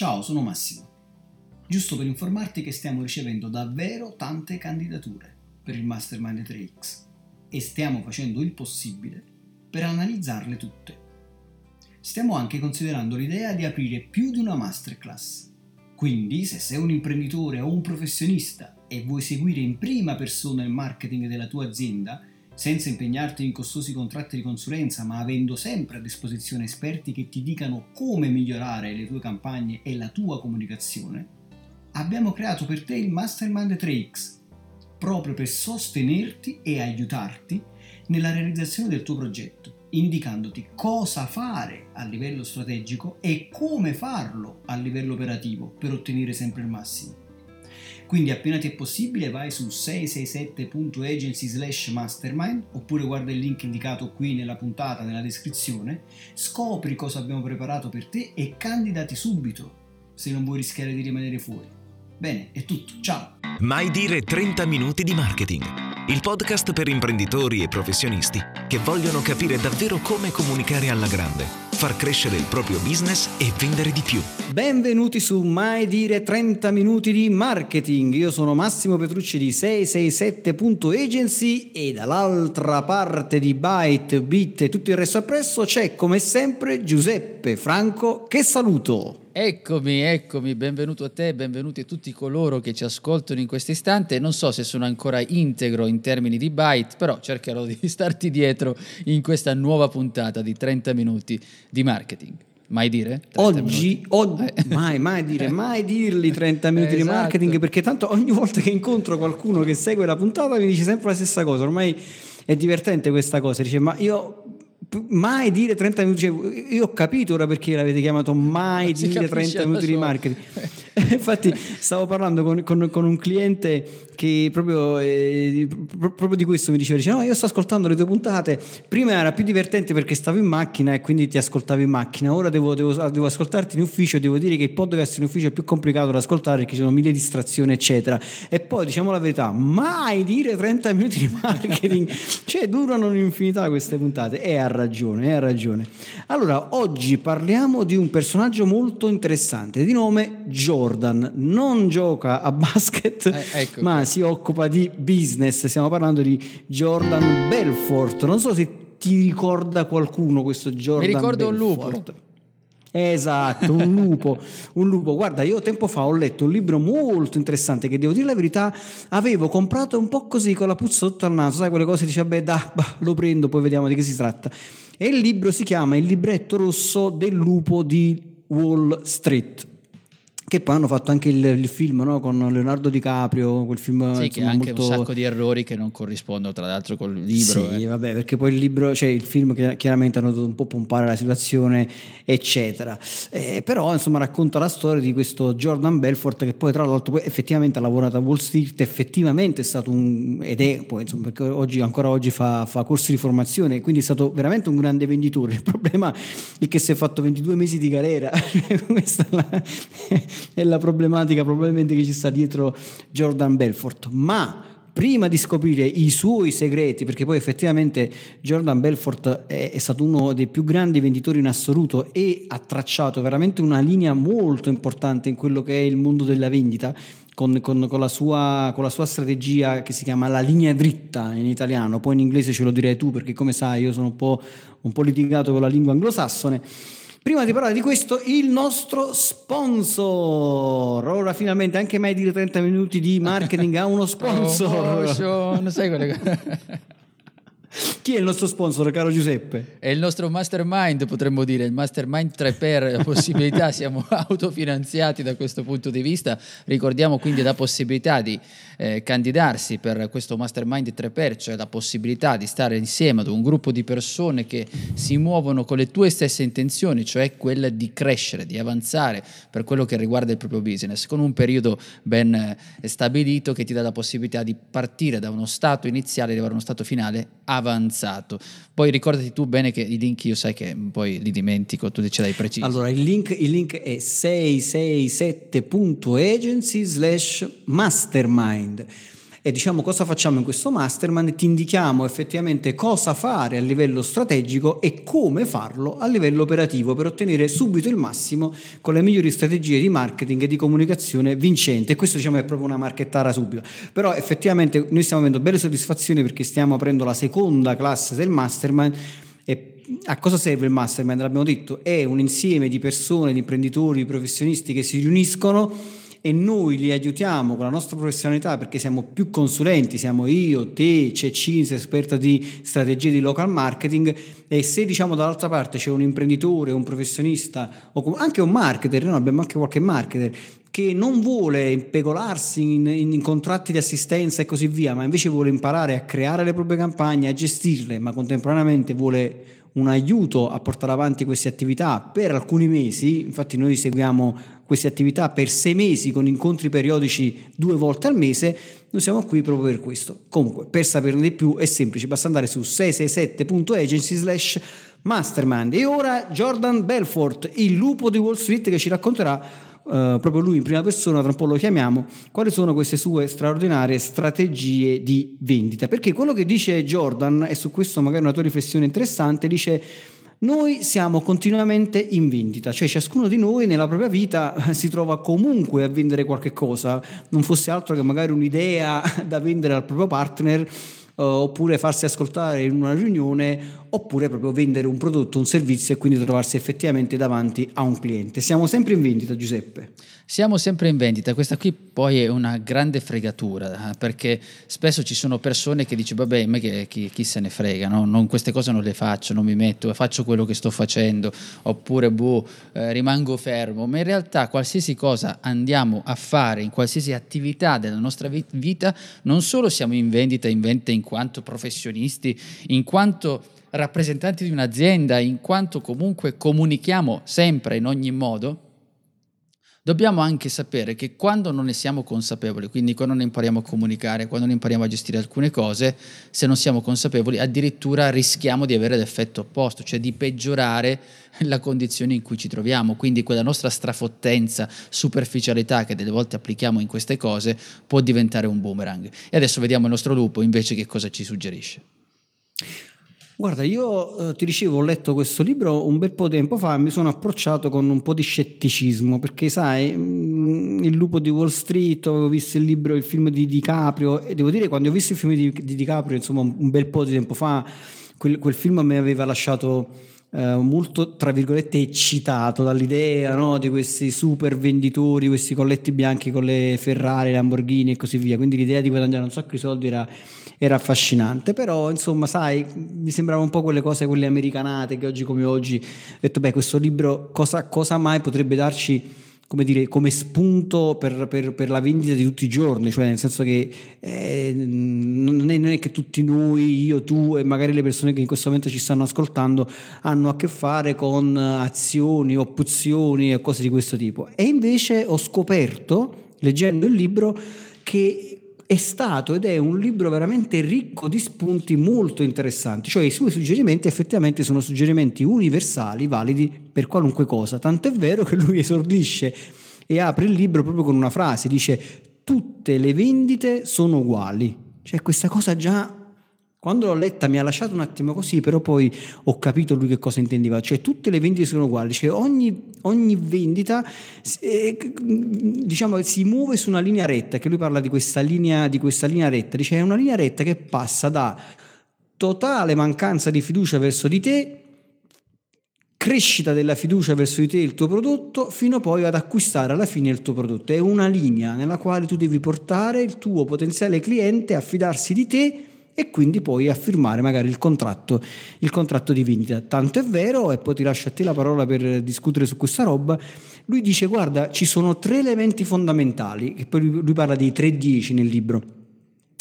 Ciao, sono Massimo. Giusto per informarti che stiamo ricevendo davvero tante candidature per il Mastermind 3X e stiamo facendo il possibile per analizzarle tutte. Stiamo anche considerando l'idea di aprire più di una masterclass. Quindi, se sei un imprenditore o un professionista e vuoi seguire in prima persona il marketing della tua azienda, senza impegnarti in costosi contratti di consulenza, ma avendo sempre a disposizione esperti che ti dicano come migliorare le tue campagne e la tua comunicazione, abbiamo creato per te il Mastermind 3X, proprio per sostenerti e aiutarti nella realizzazione del tuo progetto, indicandoti cosa fare a livello strategico e come farlo a livello operativo per ottenere sempre il massimo. Quindi appena ti è possibile vai su 667.agency slash mastermind oppure guarda il link indicato qui nella puntata nella descrizione, scopri cosa abbiamo preparato per te e candidati subito se non vuoi rischiare di rimanere fuori. Bene, è tutto, ciao! Mai dire 30 minuti di marketing. Il podcast per imprenditori e professionisti che vogliono capire davvero come comunicare alla grande, far crescere il proprio business e vendere di più. Benvenuti su Mai dire 30 minuti di marketing. Io sono Massimo Petrucci di 667.agency e dall'altra parte di Byte, Bit e tutto il resto appresso c'è come sempre Giuseppe Franco che saluto. Eccomi, eccomi, benvenuto a te, benvenuti a tutti coloro che ci ascoltano in questo istante. Non so se sono ancora integro in termini di byte, però cercherò di starti dietro in questa nuova puntata di 30 minuti di marketing. Mai dire? Oggi, oggi eh. mai, mai dire, mai dirli 30 minuti esatto. di marketing perché tanto ogni volta che incontro qualcuno che segue la puntata mi dice sempre la stessa cosa. Ormai è divertente questa cosa. Dice, ma io mai dire 30 minuti. Cioè, io ho capito ora perché l'avete chiamato mai dire 30 minuti di marketing. Infatti, stavo parlando con, con, con, un cliente che proprio, eh, proprio di questo mi diceva: dice, No, io sto ascoltando le tue puntate. Prima era più divertente perché stavo in macchina e quindi ti ascoltavo in macchina. Ora devo, devo, devo ascoltarti in ufficio. Devo dire che il podcast in ufficio è più complicato da ascoltare perché ci sono mille distrazioni, eccetera. E poi diciamo la verità: mai dire 30 minuti di marketing, cioè durano un'infinità queste puntate. E ha ragione, ha ragione. Allora, oggi parliamo di un personaggio molto interessante di nome Jordan. Non gioca a basket, eh, ecco. ma si occupa di business, stiamo parlando di Jordan Belfort. Non so se ti ricorda qualcuno questo Jordan Mi ricordo Belfort. un lupo. Esatto, un lupo, un lupo. Guarda, io tempo fa ho letto un libro molto interessante che devo dire la verità, avevo comprato un po' così con la puzza sotto al naso, sai quelle cose, dice vabbè, da, bah, lo prendo, poi vediamo di che si tratta. E il libro si chiama Il libretto rosso del lupo di Wall Street che poi hanno fatto anche il, il film no? con Leonardo DiCaprio, quel film sì, che ha anche molto... un sacco di errori che non corrispondono tra l'altro col libro. Sì, eh. vabbè, perché poi il libro, cioè il film chiaramente hanno dovuto un po' pompare la situazione, eccetera. Eh, però insomma racconta la storia di questo Jordan Belfort che poi tra l'altro poi effettivamente ha lavorato a Wall Street, effettivamente è stato un, ed è poi insomma perché oggi, ancora oggi fa, fa corsi di formazione, quindi è stato veramente un grande venditore. Il problema è che si è fatto 22 mesi di galera, questa è la è la problematica probabilmente che ci sta dietro Jordan Belfort. Ma prima di scoprire i suoi segreti, perché poi effettivamente Jordan Belfort è, è, stato uno dei più grandi venditori in assoluto e ha tracciato veramente una linea molto importante in quello che è il mondo della vendita. Con, con, la sua, con la sua strategia che si chiama la linea dritta in italiano, poi in inglese ce lo direi tu perché come sai io sono un po', un po litigato con la lingua anglosassone Prima di parlare di questo, il nostro sponsor. Ora finalmente anche mai dire 30 minuti di marketing ha uno sponsor. Oh, non sai quelle Chi è il nostro sponsor, caro Giuseppe? È il nostro mastermind, potremmo dire, il mastermind 3 per possibilità, siamo autofinanziati da questo punto di vista. Ricordiamo quindi la possibilità di eh, candidarsi per questo mastermind 3 per, cioè la possibilità di stare insieme ad un gruppo di persone che si muovono con le tue stesse intenzioni, cioè quella di crescere, di avanzare per quello che riguarda il proprio business, con un periodo ben eh, stabilito che ti dà la possibilità di partire da uno stato iniziale e arrivare a uno stato finale avanzato. Poi ricordati tu bene che i link io sai che poi li dimentico, tu ce l'hai preciso. Allora, il link, il link è 667.agency slash mastermind. E diciamo cosa facciamo in questo mastermind? Ti indichiamo effettivamente cosa fare a livello strategico e come farlo a livello operativo per ottenere subito il massimo con le migliori strategie di marketing e di comunicazione vincente. E questo diciamo è proprio una marchettara subito. Però effettivamente noi stiamo avendo belle soddisfazioni perché stiamo aprendo la seconda classe del mastermind e a cosa serve il mastermind? L'abbiamo detto, è un insieme di persone, di imprenditori, di professionisti che si riuniscono e noi li aiutiamo con la nostra professionalità perché siamo più consulenti, siamo io, te, c'è Cins, esperta di strategie di local marketing e se diciamo dall'altra parte c'è un imprenditore, un professionista o anche un marketer, noi abbiamo anche qualche marketer che non vuole impegolarsi in, in, contratti di assistenza e così via, ma invece vuole imparare a creare le proprie campagne, a gestirle, ma contemporaneamente vuole un aiuto a portare avanti queste attività per alcuni mesi, infatti noi seguiamo queste attività per sei mesi con incontri periodici due volte al mese, noi siamo qui proprio per questo. Comunque, per saperne di più è semplice, basta andare su 667.agency slash mastermind. E ora Jordan Belfort, il lupo di Wall Street, che ci racconterà Uh, proprio lui in prima persona, tra un po' lo chiamiamo, quali sono queste sue straordinarie strategie di vendita. Perché quello che dice Jordan, e su questo magari una tua riflessione interessante, dice noi siamo continuamente in vendita, cioè ciascuno di noi nella propria vita si trova comunque a vendere qualche cosa, non fosse altro che magari un'idea da vendere al proprio partner uh, oppure farsi ascoltare in una riunione, oppure proprio vendere un prodotto, un servizio e quindi trovarsi effettivamente davanti a un cliente. Siamo sempre in vendita, Giuseppe. Siamo sempre in vendita, questa qui poi è una grande fregatura, eh, perché spesso ci sono persone che dicono, vabbè, me che, chi, chi, se ne frega, no? non, queste cose non le faccio, non mi metto, faccio quello che sto facendo, oppure boh, eh, rimango fermo, ma in realtà qualsiasi cosa andiamo a fare, in qualsiasi attività della nostra vita, non solo siamo in vendita, in vendita in quanto professionisti, in quanto rappresentanti di un'azienda, in quanto comunque comunichiamo sempre in ogni modo, dobbiamo anche sapere che quando non ne siamo consapevoli, quindi quando non impariamo a comunicare, quando non impariamo a gestire alcune cose, se non siamo consapevoli, addirittura rischiamo di avere l'effetto opposto, cioè di peggiorare la condizione in cui ci troviamo. Quindi quella nostra strafottenza, superficialità che delle volte applichiamo in queste cose può diventare un boomerang. E adesso vediamo il nostro lupo invece che cosa ci suggerisce. Guarda, io eh, ti dicevo, ho letto questo libro un bel po' di tempo fa e mi sono approcciato con un po' di scetticismo, perché sai, mh, mm, Il lupo di Wall Street, avevo visto il libro, il film di DiCaprio e devo dire, quando ho visto il film di, di DiCaprio, insomma, un bel po' di tempo fa, quel, quel film mi aveva lasciato eh, molto, tra virgolette, eccitato dall'idea no, di questi super venditori, questi colletti bianchi con le Ferrari, Lamborghini e così via, quindi l'idea di guadagnare un sacco di soldi era era affascinante, però insomma sai, mi sembrava un po' quelle cose, quelle americanate che oggi come oggi ho detto, beh questo libro cosa, cosa mai potrebbe darci come, dire, come spunto per, per, per, la vendita di tutti i giorni, cioè nel senso che eh, non, è, non, è, che tutti noi, io, tu e magari le persone che in questo momento ci stanno ascoltando hanno a che fare con azioni, opzioni e cose di questo tipo. E invece ho scoperto, leggendo il libro, che è stato ed è un libro veramente ricco di spunti molto interessanti, cioè i suoi suggerimenti effettivamente sono suggerimenti universali, validi per qualunque cosa, tant'è vero che lui esordisce e apre il libro proprio con una frase, dice tutte le vendite sono uguali, cioè questa cosa già quando l'ho letta mi ha lasciato un attimo così, però poi ho capito lui che cosa intendeva. Cioè tutte le vendite sono uguali, cioè ogni, ogni vendita eh, diciamo, si muove su una linea retta, che lui parla di questa linea, di questa linea retta, dice è una linea retta che passa da totale mancanza di fiducia verso di te, crescita della fiducia verso di te e il tuo prodotto, fino poi ad acquistare alla fine il tuo prodotto. È una linea nella quale tu devi portare il tuo potenziale cliente a fidarsi di te e quindi poi a firmare magari il contratto, il contratto di vendita. Tanto è vero, e poi ti lascio a te la parola per discutere su questa roba, lui dice guarda ci sono tre elementi fondamentali, e poi lui parla dei 3-10 nel libro.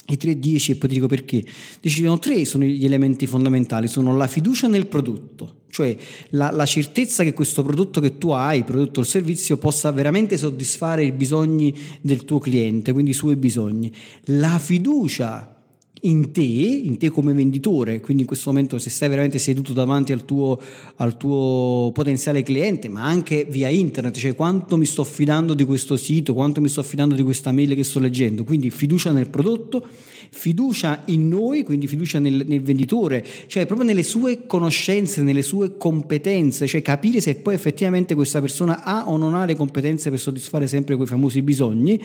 I 3-10 e poi ti dico perché. Dicono tre sono gli elementi fondamentali, sono la fiducia nel prodotto, cioè la, la, certezza che questo prodotto che tu hai, prodotto o servizio, possa veramente soddisfare i bisogni del tuo cliente, quindi i suoi bisogni. La fiducia in te, in te come venditore, quindi in questo momento se stai veramente seduto davanti al tuo, al tuo potenziale cliente, ma anche via internet, cioè quanto mi sto fidando di questo sito, quanto mi sto fidando di questa mail che sto leggendo, quindi fiducia nel prodotto, fiducia in noi, quindi fiducia nel, nel venditore, cioè proprio nelle sue conoscenze, nelle sue competenze, cioè capire se poi effettivamente questa persona ha o non ha le competenze per soddisfare sempre quei famosi bisogni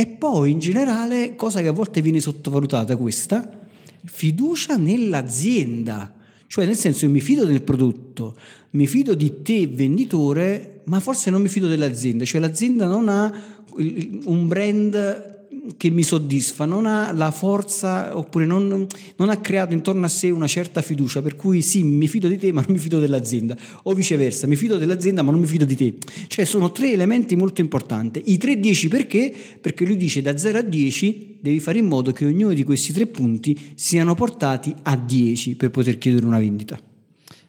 e poi in generale, cosa che a volte viene sottovalutata questa, fiducia nell'azienda. Cioè nel senso io mi fido del prodotto, mi fido di te venditore, ma forse non mi fido dell'azienda. Cioè l'azienda non ha un brand che mi soddisfa, non ha la forza oppure non, non, ha creato intorno a sé una certa fiducia, per cui sì, mi fido di te ma non mi fido dell'azienda, o viceversa, mi fido dell'azienda ma non mi fido di te. Cioè sono tre elementi molto importanti. I tre 10 perché? Perché lui dice da 0 a 10 devi fare in modo che ognuno di questi tre punti siano portati a 10 per poter chiedere una vendita.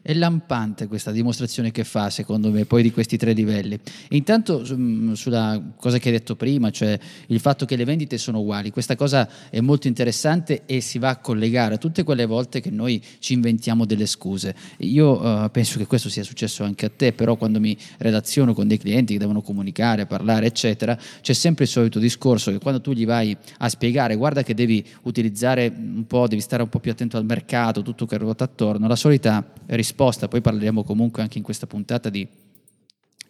È lampante questa dimostrazione che fa, secondo me, poi di questi tre livelli. Intanto mm, sulla cosa che hai detto prima, cioè il fatto che le vendite sono uguali, questa cosa è molto interessante e si va a collegare a tutte quelle volte che noi ci inventiamo delle scuse. Io uh, penso che questo sia successo anche a te, però quando mi relaziono con dei clienti che devono comunicare, parlare, eccetera, c'è sempre il solito discorso che quando tu gli vai a spiegare, guarda che devi utilizzare un po', devi stare un po' più attento al mercato, tutto che ruota attorno, la solita risposta risposta, poi parleremo comunque anche in questa puntata di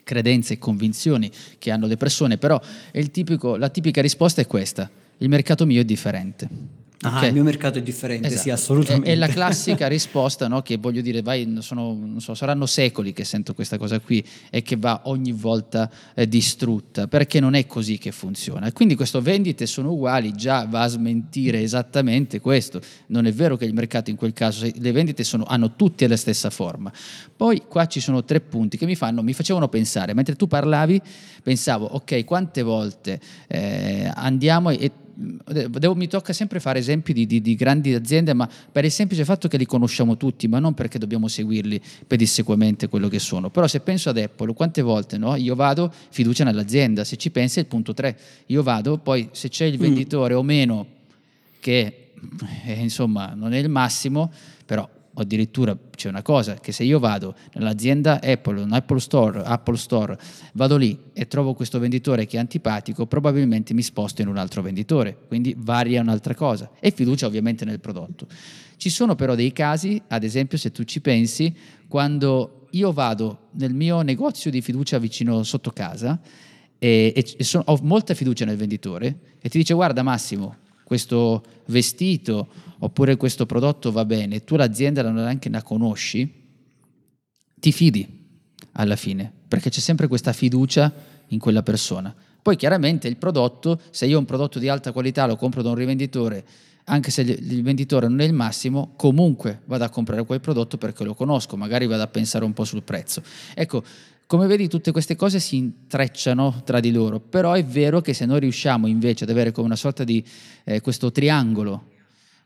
credenze e convinzioni che hanno le persone, però tipico, la tipica risposta è questa, il mercato mio è differente. Ah, okay. il mio mercato è differente, esatto. sì, assolutamente. È, è la classica risposta, no? che voglio dire, vai, sono, so, saranno secoli che sento questa cosa qui e che va ogni volta eh, distrutta, perché non è così che funziona. quindi questo vendite sono uguali, già va a smentire esattamente questo. Non è vero che il mercato in quel caso, le vendite sono, hanno tutte la stessa forma. Poi qua ci sono tre punti che mi, fanno, mi facevano pensare, mentre tu parlavi, pensavo, ok, quante volte eh, andiamo e devo, mi tocca sempre fare esempi di, di, di, grandi aziende, ma per il semplice fatto che li conosciamo tutti, ma non perché dobbiamo seguirli pedissequamente quello che sono. Però se penso ad Apple, quante volte no? io vado, fiducia nell'azienda, se ci pensi è il punto 3, io vado, poi se c'è il mm. venditore mm. o meno che eh, insomma non è il massimo, però o addirittura c'è una cosa che se io vado nell'azienda Apple, un Apple Store, Apple Store, vado lì e trovo questo venditore che è antipatico, probabilmente mi sposto in un altro venditore, quindi varia un'altra cosa e fiducia ovviamente nel prodotto. Ci sono però dei casi, ad esempio se tu ci pensi, quando io vado nel mio negozio di fiducia vicino sotto casa e, e, e sono, ho molta fiducia nel venditore e ti dice guarda Massimo, questo vestito oppure questo prodotto va bene, tu l'azienda non neanche la conosci, ti fidi alla fine, perché c'è sempre questa fiducia in quella persona. Poi chiaramente il prodotto, se io ho un prodotto di alta qualità lo compro da un rivenditore, anche se il venditore non è il massimo, comunque vado a comprare quel prodotto perché lo conosco, magari vado a pensare un po' sul prezzo. Ecco, come vedi tutte queste cose si intrecciano tra di loro, però è vero che se noi riusciamo invece ad avere come una sorta di eh, questo triangolo,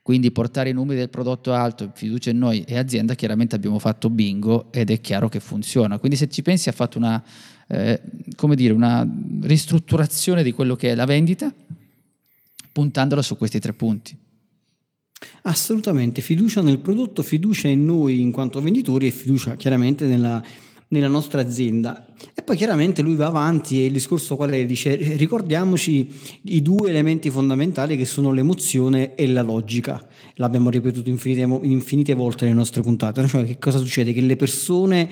quindi portare i numeri del prodotto alto, fiducia in noi e azienda, chiaramente abbiamo fatto bingo ed è chiaro che funziona. Quindi se ci pensi ha fatto una, eh, come dire, una ristrutturazione di quello che è la vendita, puntandola su questi tre punti. Assolutamente, fiducia nel prodotto, fiducia in noi in quanto venditori e fiducia chiaramente nella nella nostra azienda. E poi chiaramente lui va avanti e il discorso qual è? Dice ricordiamoci i due elementi fondamentali che sono l'emozione e la logica. L'abbiamo ripetuto infinite, infinite volte nelle nostre puntate. Cioè, che cosa succede? Che le persone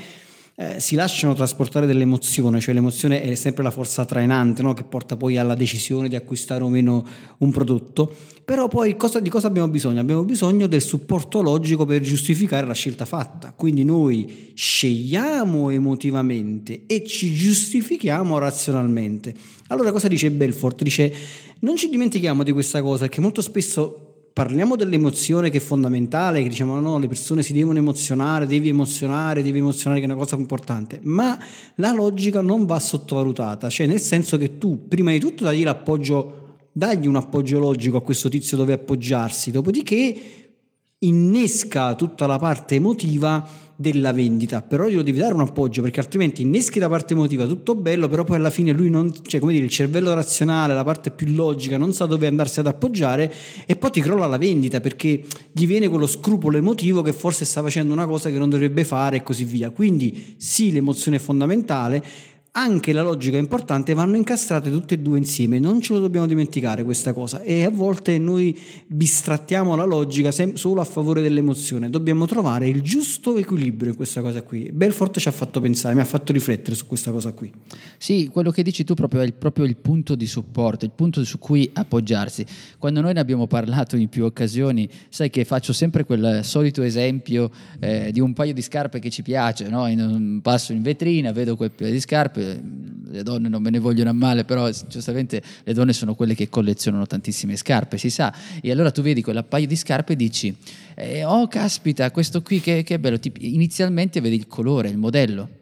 eh, si lasciano trasportare dell'emozione, cioè l'emozione è sempre la forza trainante no? che porta poi alla decisione di acquistare o meno un prodotto, però poi cosa, di cosa abbiamo bisogno? Abbiamo bisogno del supporto logico per giustificare la scelta fatta, quindi noi scegliamo emotivamente e ci giustifichiamo razionalmente. Allora cosa dice Belfort? Dice non ci dimentichiamo di questa cosa che molto spesso parliamo dell'emozione che è fondamentale, che diciamo no, le persone si devono emozionare, devi emozionare, devi emozionare che è una cosa importante, ma la logica non va sottovalutata, cioè nel senso che tu prima di tutto dagli l'appoggio, dagli un appoggio logico a questo tizio dove appoggiarsi, dopodiché innesca tutta la parte emotiva della vendita, però glielo devi dare un appoggio perché altrimenti inneschi la parte emotiva, tutto bello, però poi alla fine lui non, cioè come dire, il cervello razionale, la parte più logica, non sa dove andarsi ad appoggiare e poi ti crolla la vendita perché gli viene quello scrupolo emotivo che forse sta facendo una cosa che non dovrebbe fare e così via. Quindi sì, l'emozione è fondamentale, anche la logica è importante, vanno incastrate tutte e due insieme, non ce lo dobbiamo dimenticare questa cosa e a volte noi bistrattiamo la logica solo a favore dell'emozione, dobbiamo trovare il giusto equilibrio in questa cosa qui. Belfort ci ha fatto pensare, mi ha fatto riflettere su questa cosa qui. Sì, quello che dici tu proprio è il, proprio il punto di supporto, il punto su cui appoggiarsi. Quando noi ne abbiamo parlato in più occasioni, sai che faccio sempre quel solito esempio eh, di un paio di scarpe che ci piace, no? in, passo in vetrina, vedo quel paio di scarpe, le donne non me ne vogliono a male, però giustamente le donne sono quelle che collezionano tantissime scarpe, si sa. E allora tu vedi quella paio di scarpe e dici, eh, oh caspita, questo qui che, che bello. inizialmente vedi il colore, il modello.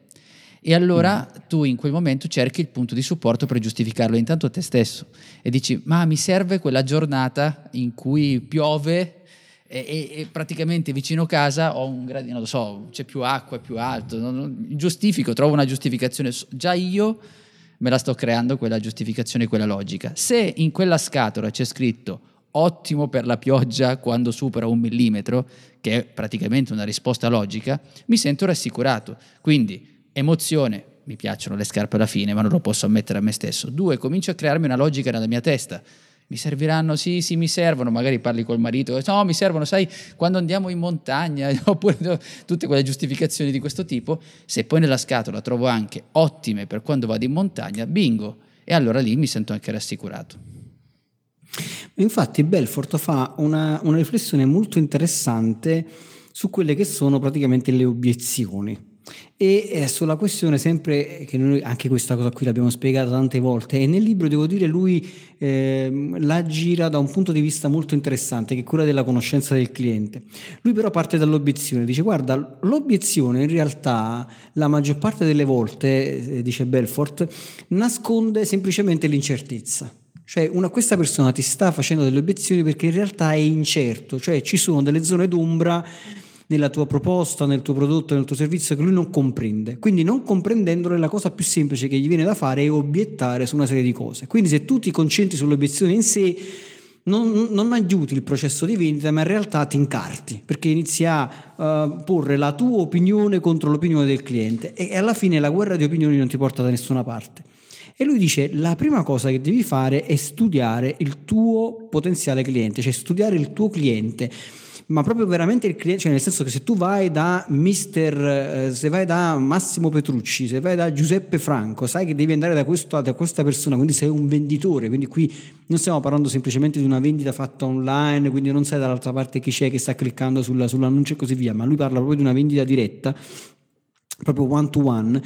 E allora mm. tu in quel momento cerchi il punto di supporto per giustificarlo intanto a te stesso e dici, ma mi serve quella giornata in cui piove e, e, praticamente vicino casa ho un gradino, non lo so, c'è più acqua, è più alto, non, non, giustifico, trovo una giustificazione, già io me la sto creando quella giustificazione, quella logica. Se in quella scatola c'è scritto ottimo per la pioggia quando supera un millimetro, che è praticamente una risposta logica, mi sento rassicurato. Quindi emozione, mi piacciono le scarpe alla fine, ma non lo posso ammettere a me stesso. Due, comincio a crearmi una logica nella mia testa mi serviranno, sì, sì, mi servono, magari parli col marito, no, mi servono, sai, quando andiamo in montagna, oppure tutte quelle giustificazioni di questo tipo, se poi nella scatola trovo anche ottime per quando vado in montagna, bingo, e allora lì mi sento anche rassicurato. Infatti Belfort fa una, una riflessione molto interessante su quelle che sono praticamente le obiezioni. E sulla questione sempre, che noi anche questa cosa qui l'abbiamo spiegata tante volte, e nel libro devo dire lui eh, la gira da un punto di vista molto interessante, che è quella della conoscenza del cliente. Lui però parte dall'obiezione, dice guarda, l'obiezione in realtà la maggior parte delle volte, eh, dice Belfort, nasconde semplicemente l'incertezza. Cioè una, questa persona ti sta facendo delle obiezioni perché in realtà è incerto, cioè ci sono delle zone d'ombra nella tua proposta, nel tuo prodotto, nel tuo servizio che lui non comprende. Quindi non comprendendole la cosa più semplice che gli viene da fare è obiettare su una serie di cose. Quindi se tu ti concentri sull'obiezione in sé, non, non, aiuti il processo di vendita, ma in realtà ti incarti, perché inizi a uh, porre la tua opinione contro l'opinione del cliente e alla fine la guerra di opinioni non ti porta da nessuna parte. E lui dice, la prima cosa che devi fare è studiare il tuo potenziale cliente, cioè studiare il tuo cliente ma proprio veramente il cliente, cioè nel senso che se tu vai da mister, eh, se vai da Massimo Petrucci, se vai da Giuseppe Franco, sai che devi andare da, questo, da questa persona, quindi sei un venditore, quindi qui non stiamo parlando semplicemente di una vendita fatta online, quindi non sai dall'altra parte chi c'è che sta cliccando sulla, sull'annuncio e così via, ma lui parla proprio di una vendita diretta, proprio one to one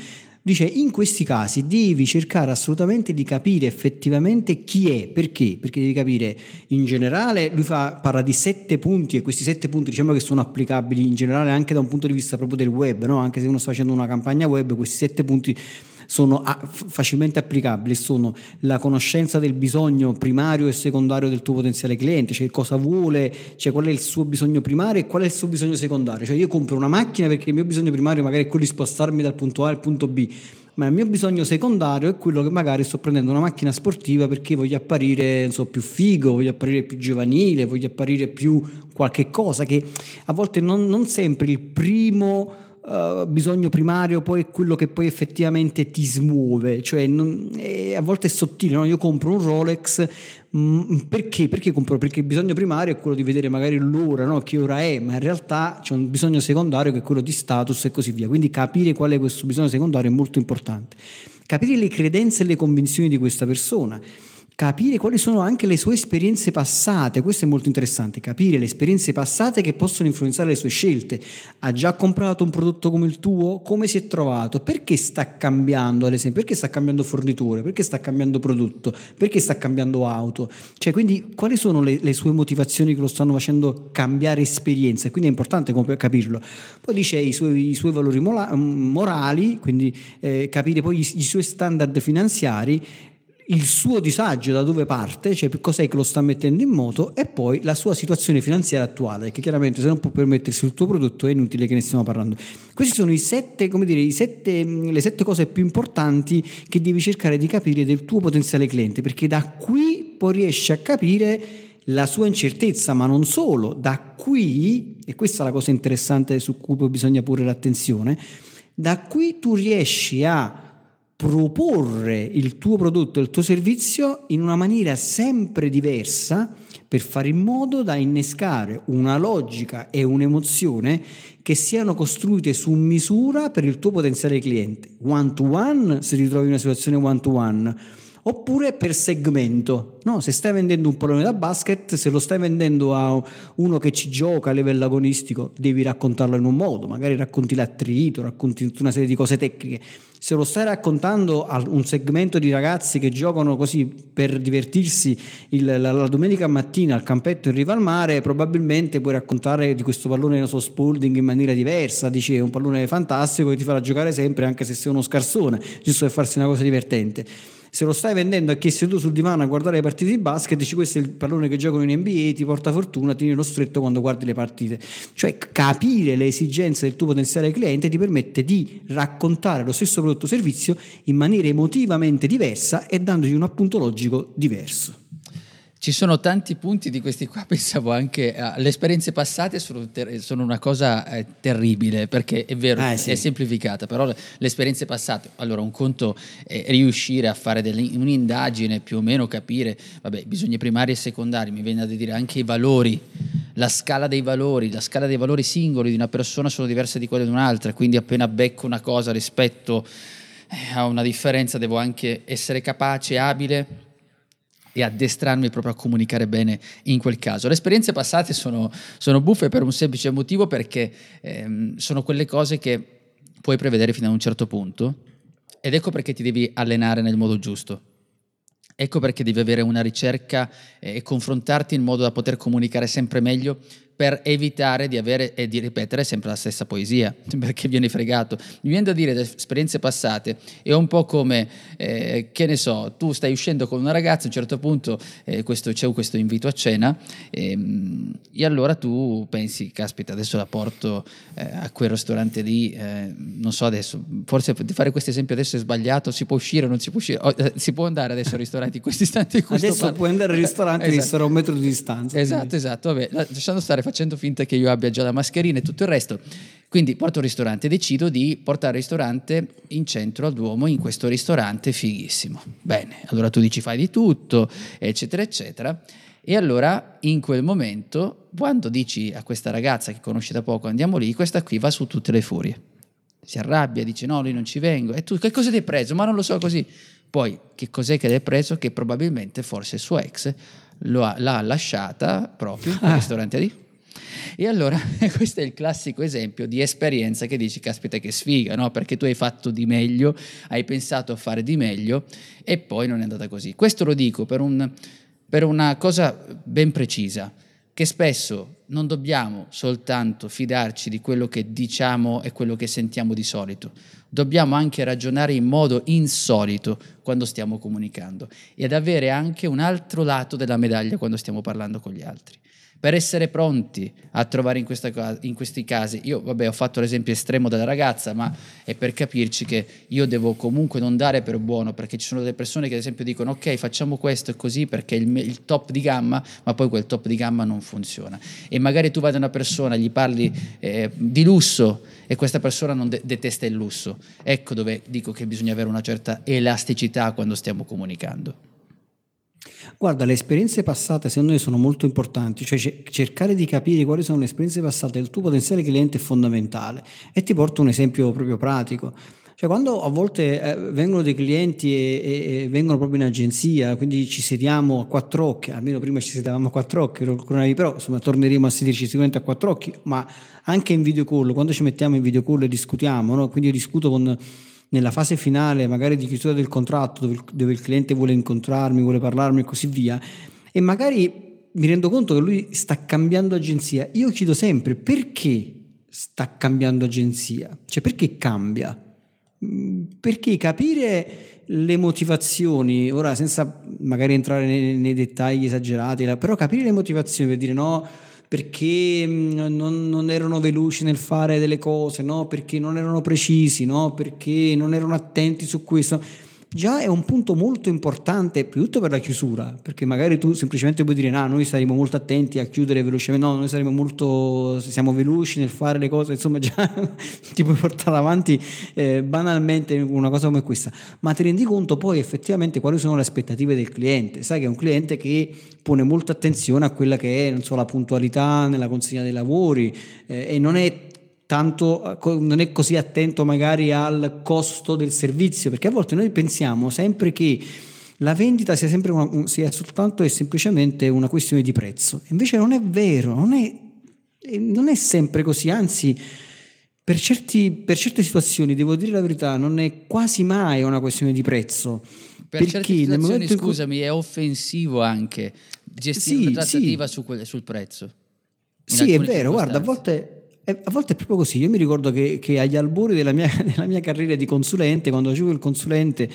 Dice, in questi casi devi cercare assolutamente di capire effettivamente chi è, perché? Perché devi capire in generale, lui fa, parla di sette punti e questi sette punti diciamo che sono applicabili in generale anche da un punto di vista proprio del web, no? anche se uno sta facendo una campagna web, questi sette punti sono facilmente applicabili, sono la conoscenza del bisogno primario e secondario del tuo potenziale cliente, cioè cosa vuole, cioè qual è il suo bisogno primario e qual è il suo bisogno secondario. Cioè io compro una macchina perché il mio bisogno primario magari è quello di spostarmi dal punto A al punto B, ma il mio bisogno secondario è quello che magari sto prendendo una macchina sportiva perché voglio apparire so, più figo, voglio apparire più giovanile, voglio apparire più qualche cosa che a volte non, non sempre il primo Uh, bisogno primario poi è quello che poi effettivamente ti smuove, cioè non, a volte è sottile, no? io compro un Rolex mh, mm, perché? Perché compro? Perché il bisogno primario è quello di vedere magari l'ora, no? che ora è, ma in realtà c'è un bisogno secondario che è quello di status e così via, quindi capire qual è questo bisogno secondario è molto importante. Capire le credenze e le convinzioni di questa persona capire quali sono anche le sue esperienze passate, questo è molto interessante, capire le esperienze passate che possono influenzare le sue scelte. Ha già comprato un prodotto come il tuo? Come si è trovato? Perché sta cambiando, ad esempio? Perché sta cambiando fornitore? Perché sta cambiando prodotto? Perché sta cambiando auto? Cioè, quindi, quali sono le, le sue motivazioni che lo stanno facendo cambiare esperienza? Quindi è importante capirlo. Poi dice i suoi, i suoi valori morali, quindi eh, capire poi i, i suoi standard finanziari il suo disagio da dove parte, cioè cos'è che lo sta mettendo in moto e poi la sua situazione finanziaria attuale, che chiaramente se non può permettersi il tuo prodotto è inutile che ne stiamo parlando. Queste sono sette, dire, sette, le sette cose più importanti che devi cercare di capire del tuo potenziale cliente, perché da qui poi riesci a capire la sua incertezza, ma non solo, da qui, e questa è la cosa interessante su cui bisogna porre l'attenzione, da qui tu riesci a proporre il tuo prodotto, il tuo servizio in una maniera sempre diversa per fare in modo da innescare una logica e un'emozione che siano costruite su misura per il tuo potenziale cliente. One to one se ti trovi in una situazione one to one oppure per segmento. No, se stai vendendo un pallone da basket, se lo stai vendendo a uno che ci gioca a livello agonistico, devi raccontarlo in un modo, magari racconti l'attrito, racconti tutta una serie di cose tecniche se lo stai raccontando a un segmento di ragazzi che giocano così per divertirsi il, la, la, domenica mattina al campetto in riva al mare, probabilmente puoi raccontare di questo pallone so, Spalding in maniera diversa, dici è un pallone fantastico che ti farà giocare sempre anche se sei uno scarsone, giusto per farsi una cosa divertente se lo stai vendendo a chi è seduto sul divano a guardare le partite di basket, dici questo è il pallone che giocano in NBA, ti porta fortuna, tieni lo stretto quando guardi le partite. Cioè capire le esigenze del tuo potenziale cliente ti permette di raccontare lo stesso prodotto o servizio in maniera emotivamente diversa e dandogli un appunto logico diverso. Ci sono tanti punti di questi qua, pensavo anche alle esperienze passate sono, ter- sono una cosa eh, terribile, perché è vero, eh, sì. è semplificata, però le, le, esperienze passate, allora un conto è riuscire a fare delle, un'indagine, più o meno capire, vabbè, bisogni primari e secondari, mi viene da dire anche i valori, la scala dei valori, la scala dei valori singoli di una persona sono diverse di quelle di un'altra, quindi appena becco una cosa rispetto eh, a una differenza devo anche essere capace, abile e addestrarmi proprio a comunicare bene in quel caso. Le esperienze passate sono, sono buffe per un semplice motivo perché ehm, sono quelle cose che puoi prevedere fino a un certo punto ed ecco perché ti devi allenare nel modo giusto. Ecco perché devi avere una ricerca e confrontarti in modo da poter comunicare sempre meglio per evitare di avere e di ripetere sempre la stessa poesia, perché viene fregato. Mi viene da dire da esperienze passate, è un po' come, eh, che ne so, tu stai uscendo con una ragazza, a un certo punto eh, questo, c'è questo invito a cena e, ehm, e, allora tu pensi, caspita, adesso la porto eh, a quel ristorante lì, eh, non so adesso, forse fare questo esempio adesso è sbagliato, si può uscire o non si può uscire, oh, eh, si può andare adesso al ristorante in questi istanti. In adesso parlo. puoi andare al ristorante esatto. sarà un metro di distanza. Esatto, quindi. esatto, vabbè, lasciando stare facendo finta che io abbia già la mascherina e tutto il resto. Quindi porto un ristorante, decido di portare il ristorante in centro al Duomo, in questo ristorante fighissimo. Bene, allora tu dici fai di tutto, eccetera, eccetera. E allora in quel momento, quando dici a questa ragazza che conosci da poco andiamo lì, questa qui va su tutte le furie. Si arrabbia, dice no, lì non ci vengo. E tu che cosa ti hai preso? Ma non lo so così. Poi che cos'è che hai preso? Che probabilmente forse il suo ex ha, l'ha lasciata proprio ah. ristorante lì. E allora questo è il classico esempio di esperienza che dici, caspita che sfiga, no? Perché tu hai fatto di meglio, hai pensato a fare di meglio e poi non è andata così. Questo lo dico per, un, per una cosa ben precisa, che spesso non dobbiamo soltanto fidarci di quello che diciamo e quello che sentiamo di solito, dobbiamo anche ragionare in modo insolito quando stiamo comunicando ed avere anche un altro lato della medaglia quando stiamo parlando con gli altri per essere pronti a trovare in, questa, in, questi casi. Io, vabbè, ho fatto l'esempio estremo della ragazza, ma è per capirci che io devo comunque non dare per buono, perché ci sono delle persone che ad esempio dicono ok, facciamo questo e così perché è il, il top di gamma, ma poi quel top di gamma non funziona. E magari tu vai da una persona, gli parli eh, di lusso e questa persona non de- detesta il lusso. Ecco dove dico che bisogna avere una certa elasticità quando stiamo comunicando. Guarda, le esperienze passate secondo me sono molto importanti, cioè cercare di capire quali sono le esperienze passate del tuo potenziale cliente è fondamentale. E ti porto un esempio proprio pratico. Cioè, quando a volte eh, vengono dei clienti e, e, e, vengono proprio in agenzia, quindi ci sediamo a quattro occhi, almeno prima ci sedavamo a quattro occhi, però insomma torneremo a sederci sicuramente a quattro occhi, ma anche in video call, quando ci mettiamo in video call e discutiamo, no? quindi io discuto con nella fase finale, magari di chiusura del contratto, dove il, dove il cliente vuole incontrarmi, vuole parlarmi e così via, e magari mi rendo conto che lui sta cambiando agenzia, io chiedo sempre perché sta cambiando agenzia, cioè perché cambia? Mm, perché capire le motivazioni, ora senza magari entrare nei, nei dettagli esagerati, però capire le motivazioni per dire no, perché non, non, erano veloci nel fare delle cose, no? perché non erano precisi, no? perché non erano attenti su questo già è un punto molto importante, più tutto per la chiusura, perché magari tu semplicemente puoi dire no, noi saremo molto attenti a chiudere velocemente, no, noi saremo molto, siamo veloci nel fare le cose, insomma già ti puoi portare avanti eh, banalmente una cosa come questa, ma ti rendi conto poi effettivamente quali sono le aspettative del cliente, sai che è un cliente che pone molta attenzione a quella che è, so, la puntualità nella consegna dei lavori eh, e non è tanto, non è così attento magari al costo del servizio, perché a volte noi pensiamo sempre che la vendita sia, sempre una, sia soltanto e semplicemente una questione di prezzo. Invece non è vero, non è, non è sempre così, anzi per, certi, per, certe situazioni, devo dire la verità, non è quasi mai una questione di prezzo. Per perché certe situazioni, scusami, è offensivo anche gestire sì, una trattativa sì. su quel, sul prezzo. Sì, è vero, guarda, a volte a volte è proprio così. Io mi ricordo che, che agli albori della mia, della mia, carriera di consulente, quando facevo il consulente,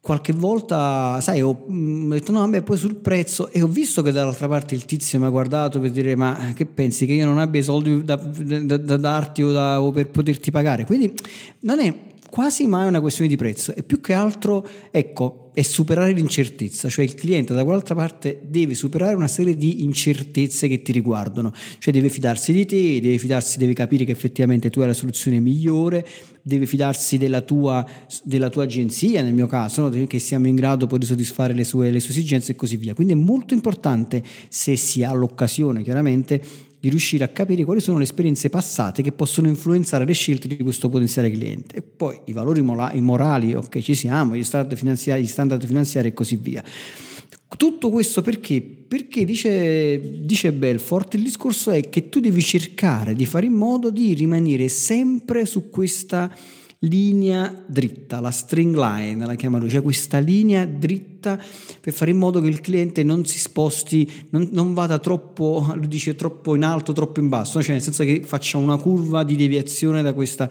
qualche volta, sai, ho, mm, ho detto no, vabbè, poi sul prezzo e ho visto che dall'altra parte il tizio mi ha guardato per dire ma che pensi che io non abbia i soldi da, da, da darti o, da, o per poterti pagare? Quindi non è quasi mai una questione di prezzo, è più che altro, ecco, è superare l'incertezza, cioè il cliente da quell'altra parte deve superare una serie di incertezze che ti riguardano, cioè deve fidarsi di te, deve fidarsi, deve capire che effettivamente tu hai la soluzione migliore, deve fidarsi della tua, della tua agenzia, nel mio caso, no? che siamo in grado poi di soddisfare le sue, le sue esigenze e così via. Quindi è molto importante, se si ha l'occasione chiaramente, di riuscire a capire quali sono le esperienze passate che possono influenzare le scelte di questo potenziale cliente. E poi i valori morali, ok, ci siamo, gli standard finanziari, gli standard finanziari e così via. Tutto questo perché? Perché dice, dice Belfort, il discorso è che tu devi cercare di fare in modo di rimanere sempre su questa linea dritta, la string line la chiama lui, cioè questa linea dritta per fare in modo che il cliente non si sposti, non, non vada troppo, lui dice troppo in alto, troppo in basso, cioè nel senso che faccia una curva di deviazione da questa,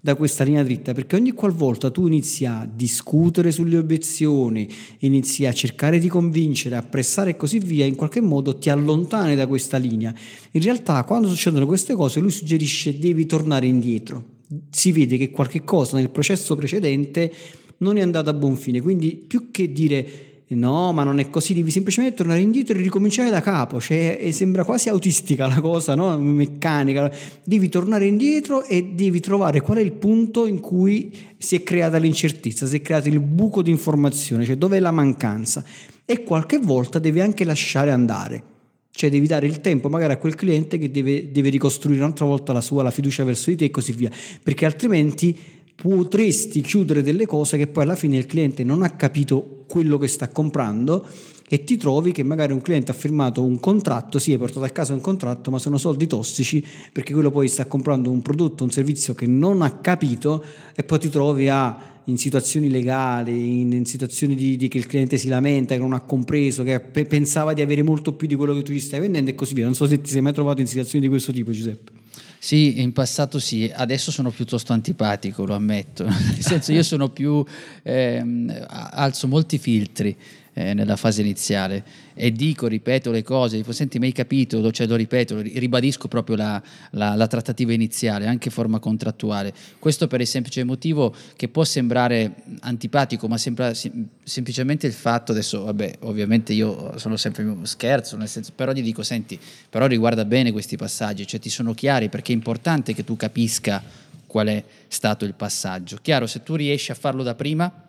da questa linea dritta, perché ogni qualvolta tu inizi a discutere sulle obiezioni, inizi a cercare di convincere, a pressare e così via, in qualche modo ti allontani da questa linea. In realtà quando succedono queste cose lui suggerisce devi tornare indietro si vede che qualche cosa nel processo precedente non è andata a buon fine. Quindi più che dire no, ma non è così, devi semplicemente tornare indietro e ricominciare da capo, cioè sembra quasi autistica la cosa, no? meccanica. Devi tornare indietro e devi trovare qual è il punto in cui si è creata l'incertezza, si è creato il buco di informazione, cioè è la mancanza. E qualche volta devi anche lasciare andare cioè devi dare il tempo magari a quel cliente che deve, deve ricostruire un'altra volta la sua, la fiducia verso di te e così via, perché altrimenti potresti chiudere delle cose che poi alla fine il cliente non ha capito quello che sta comprando e ti trovi che magari un cliente ha firmato un contratto, sì, hai portato a casa un contratto, ma sono soldi tossici perché quello poi sta comprando un prodotto, un servizio che non ha capito e poi ti trovi a in situazioni legali, in, in situazioni di, di, che il cliente si lamenta, che non ha compreso, che pe- pensava di avere molto più di quello che tu gli stai vendendo e così via. Non so se ti sei mai trovato in situazioni di questo tipo, Giuseppe. Sì, in passato sì, adesso sono piuttosto antipatico, lo ammetto, nel senso io sono più, eh, alzo molti filtri, eh, nella fase iniziale e dico, ripeto le cose, dico senti mi hai capito, cioè, lo ripeto, ribadisco proprio la, la, la, trattativa iniziale, anche forma contrattuale. Questo per il semplice motivo che può sembrare antipatico, ma sembra sem- semplicemente il fatto, adesso vabbè, ovviamente io sono sempre scherzo, nel senso, però gli dico senti, però riguarda bene questi passaggi, cioè ti sono chiari perché è importante che tu capisca qual è stato il passaggio. Chiaro, se tu riesci a farlo da prima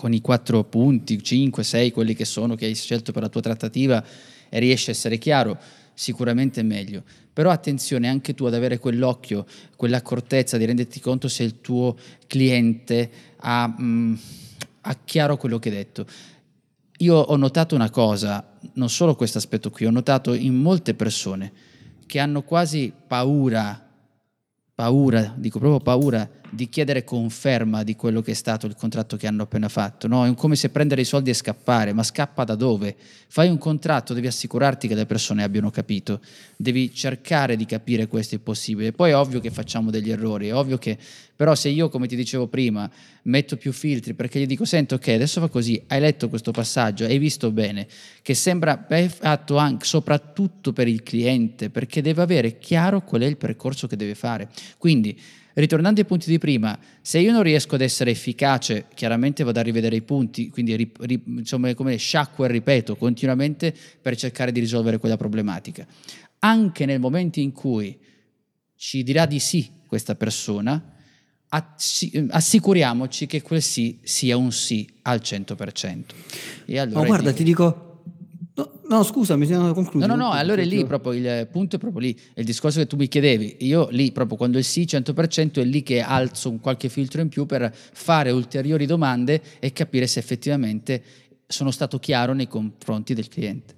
con i quattro punti, 5, 6, quelli che sono, che hai scelto per la tua trattativa e riesci a essere chiaro, sicuramente è meglio. Però attenzione anche tu ad avere quell'occhio, quell'accortezza di renderti conto se il tuo cliente ha, mh, mm, ha chiaro quello che hai detto. Io ho notato una cosa, non solo questo aspetto qui, ho notato in molte persone che hanno quasi paura, paura, dico proprio paura, di chiedere conferma di quello che è stato il contratto che hanno appena fatto. No? È come se prendere i soldi e scappare, ma scappa da dove? Fai un contratto, devi assicurarti che le persone abbiano capito, devi cercare di capire questo il possibile. Poi è ovvio che facciamo degli errori, è ovvio che però se io, come ti dicevo prima, metto più filtri perché gli dico, sento ok, adesso fa così, hai letto questo passaggio, hai visto bene, che sembra fatto anche soprattutto per il cliente, perché deve avere chiaro qual è il percorso che deve fare. Quindi Ritornando ai punti di prima, se io non riesco ad essere efficace, chiaramente vado a rivedere i punti, quindi ri, ri, insomma, come sciacquo e ripeto continuamente per cercare di risolvere quella problematica. Anche nel momento in cui ci dirà di sì questa persona, assicuriamoci che quel sì sia un sì al 100%. E allora oh, guarda, ti dico, No, scusa, mi sono concluso. No, no, no, allora è lì proprio il punto è proprio lì. È il discorso che tu mi chiedevi. Io lì proprio quando il sì 100% è lì che alzo un qualche filtro in più per fare ulteriori domande e capire se effettivamente sono stato chiaro nei confronti del cliente.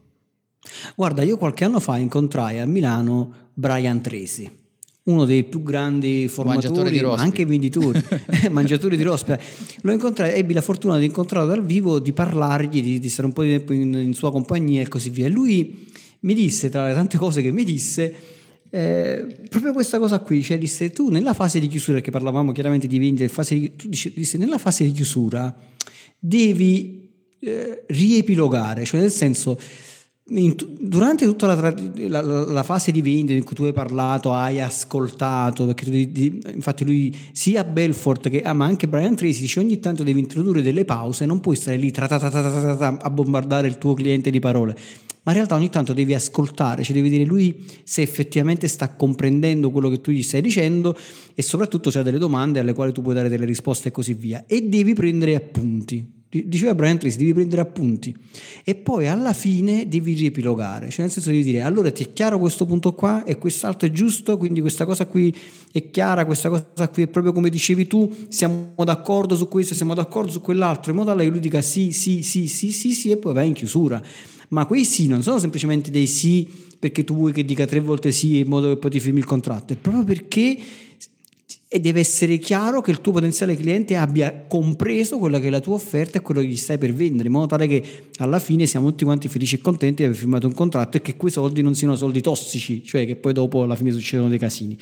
Guarda, io qualche anno fa incontrai a Milano Brian Tracy uno dei più grandi formatori, ma anche venditori, mangiatori di rospi. Lo incontrai, ebbi la fortuna di incontrarlo dal vivo, di parlargli, di, di stare un po' di tempo in, in, sua compagnia e così via. E lui mi disse, tra le tante cose che mi disse, eh, proprio questa cosa qui, cioè disse tu nella fase di chiusura, perché parlavamo chiaramente di vendita, fase di, tu dice, disse nella fase di chiusura devi eh, riepilogare, cioè nel senso in, durante tutta la, la, la, fase di vendita in cui tu hai parlato, hai ascoltato, perché tu, di, infatti lui sia Belfort che ah, ma anche Brian Tracy dice ogni tanto devi introdurre delle pause, non puoi stare lì tra, tra, tra, a bombardare il tuo cliente di parole, ma in realtà ogni tanto devi ascoltare, cioè devi dire lui se effettivamente sta comprendendo quello che tu gli stai dicendo e soprattutto se ha delle domande alle quali tu puoi dare delle risposte e così via. E devi prendere appunti diceva Brian Tracy, devi prendere appunti e poi alla fine devi riepilogare, cioè nel senso devi dire allora ti è chiaro questo punto qua e quest'altro è giusto, quindi questa cosa qui è chiara, questa cosa qui è proprio come dicevi tu, siamo d'accordo su questo, siamo d'accordo su quell'altro, in modo tale che lui dica sì, sì, sì, sì, sì, sì e poi vai in chiusura. Ma quei sì non sono semplicemente dei sì perché tu vuoi che dica tre volte sì in modo che poi ti firmi il contratto, è proprio perché e deve essere chiaro che il tuo potenziale cliente abbia compreso quella che è la tua offerta e quello che gli stai per vendere, in modo tale che alla fine siamo tutti quanti felici e contenti di aver firmato un contratto e che quei soldi non siano soldi tossici, cioè che poi dopo alla fine succedono dei casini.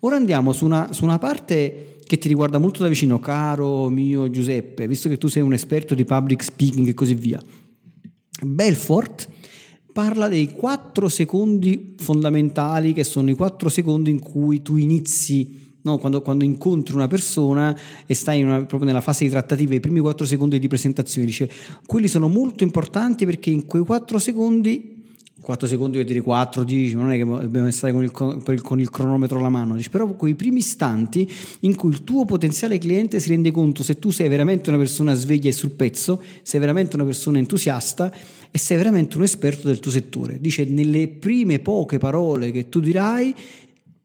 Ora andiamo su una, su una parte che ti riguarda molto da vicino, caro mio Giuseppe, visto che tu sei un esperto di public speaking e così via. Belfort parla dei quattro secondi fondamentali che sono i quattro secondi in cui tu inizi No, quando, quando, incontri una persona e stai una, proprio nella fase di trattativa, i primi 4 secondi di presentazione, dice, quelli sono molto importanti perché in quei 4 secondi, 4 secondi vuol dire 4, 10, non è che dobbiamo stare con il, con il cronometro alla mano, dice, però quei primi istanti in cui il tuo potenziale cliente si rende conto se tu sei veramente una persona sveglia e sul pezzo, sei veramente una persona entusiasta e sei veramente un esperto del tuo settore. Dice, nelle prime poche parole che tu dirai,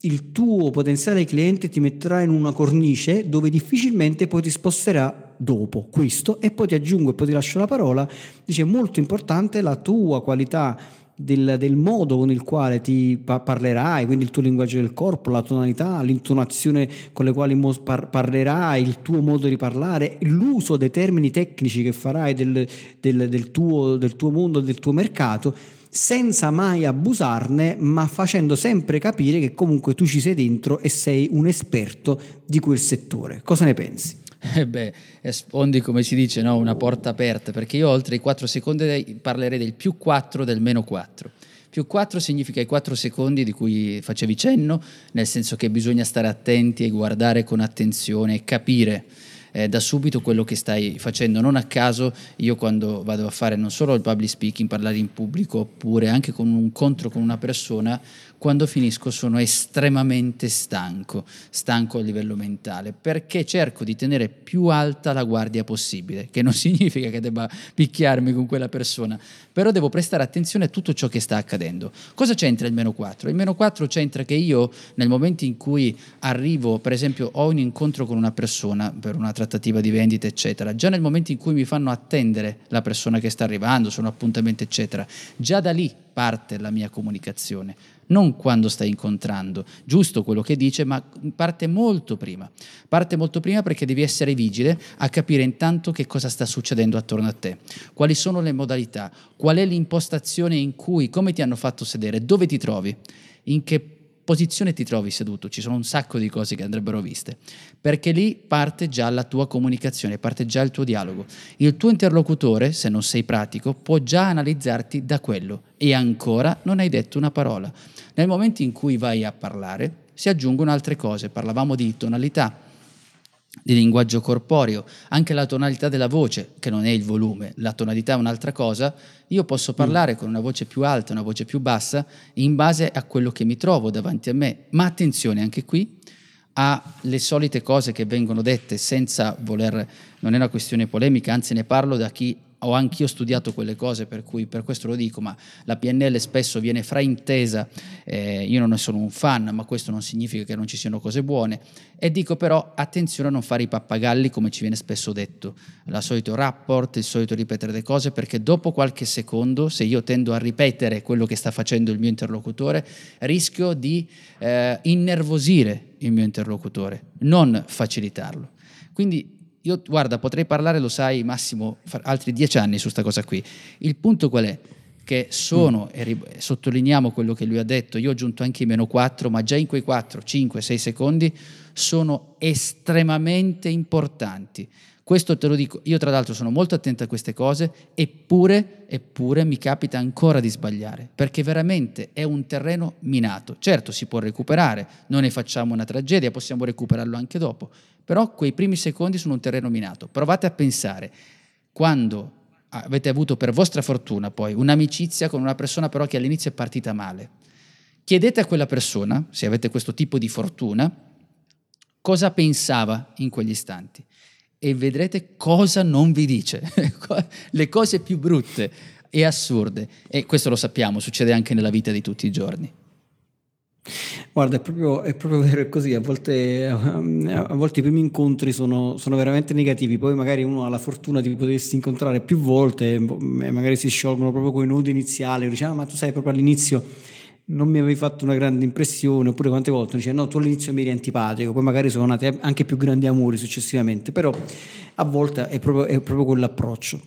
il tuo potenziale cliente ti metterà in una cornice dove difficilmente poi ti sposterà dopo questo e poi ti aggiungo e poi ti lascio la parola, dice molto importante la tua qualità del, del modo con il quale ti pa- parlerai, quindi il tuo linguaggio del corpo, la tonalità, l'intonazione con le quali par- parlerai, il tuo modo di parlare, l'uso dei termini tecnici che farai del, del, del, tuo, del tuo mondo, del tuo mercato senza mai abusarne, ma facendo sempre capire che comunque tu ci sei dentro e sei un esperto di quel settore. Cosa ne pensi? Eh beh, sfondi come si dice, no? una porta aperta, perché io oltre i 4 secondi parlerei del più 4 del meno 4. Più 4 significa i 4 secondi di cui facevi cenno, nel senso che bisogna stare attenti e guardare con attenzione e capire eh, da subito quello che stai facendo. Non a caso io quando vado a fare non solo il public speaking, parlare in pubblico, oppure anche con un incontro con una persona, quando finisco sono estremamente stanco, stanco a livello mentale, perché cerco di tenere più alta la guardia possibile, che non significa che debba picchiarmi con quella persona, però devo prestare attenzione a tutto ciò che sta accadendo. Cosa c'entra il meno 4? Il meno 4 c'entra che io nel momento in cui arrivo, per esempio, ho un incontro con una persona per una trattativa di vendita, eccetera, già nel momento in cui mi fanno attendere la persona che sta arrivando, sono appuntamenti, eccetera, già da lì parte la mia comunicazione non quando stai incontrando. Giusto quello che dice, ma parte molto prima. Parte molto prima perché devi essere vigile a capire intanto che cosa sta succedendo attorno a te, quali sono le modalità, qual è l'impostazione in cui, come ti hanno fatto sedere, dove ti trovi, in che posizione ti trovi seduto, ci sono un sacco di cose che andrebbero viste, perché lì parte già la tua comunicazione, parte già il tuo dialogo. Il tuo interlocutore, se non sei pratico, può già analizzarti da quello e ancora non hai detto una parola. Nel momento in cui vai a parlare, si aggiungono altre cose, parlavamo di tonalità, di linguaggio corporeo, anche la tonalità della voce, che non è il volume, la tonalità è un'altra cosa, io posso parlare mm. con una voce più alta, una voce più bassa, in base a quello che mi trovo davanti a me. Ma attenzione anche qui alle solite cose che vengono dette senza voler, non è una questione polemica, anzi ne parlo da chi ho anch'io studiato quelle cose, per cui per questo lo dico, ma la PNL spesso viene fraintesa, eh, io non ne sono un fan, ma questo non significa che non ci siano cose buone, e dico però attenzione a non fare i pappagalli come ci viene spesso detto, la solito rapport, il solito ripetere le cose, perché dopo qualche secondo, se io tendo a ripetere quello che sta facendo il mio interlocutore, rischio di eh, innervosire il mio interlocutore, non facilitarlo. Quindi io, guarda, potrei parlare, lo sai, massimo altri dieci anni su questa cosa qui. Il punto qual è? Che sono, mm. e sottolineiamo quello che lui ha detto, io ho aggiunto anche i meno 4, ma già in quei 4, 5, 6 secondi sono estremamente importanti. Questo te lo dico, io tra l'altro sono molto attento a queste cose, eppure, eppure mi capita ancora di sbagliare, perché veramente è un terreno minato. Certo, si può recuperare, non ne facciamo una tragedia, possiamo recuperarlo anche dopo, però quei primi secondi sono un terreno minato. Provate a pensare, quando avete avuto per vostra fortuna poi un'amicizia con una persona però che all'inizio è partita male, chiedete a quella persona, se avete questo tipo di fortuna, cosa pensava in quegli istanti e vedrete cosa non vi dice, le cose più brutte e assurde. E questo lo sappiamo, succede anche nella vita di tutti i giorni. Guarda, è proprio, è proprio vero, è così. A volte, a volte i primi incontri sono, sono, veramente negativi, poi magari uno ha la fortuna di potersi incontrare più volte e magari si sciolgono proprio con i nodi iniziali. Dice, ah, ma tu sai, proprio all'inizio non mi avevi fatto una grande impressione, oppure quante volte dice, no, tu all'inizio mi eri antipatico, poi magari sono nati anche più grandi amori successivamente, però a volte è proprio, è proprio quell'approccio.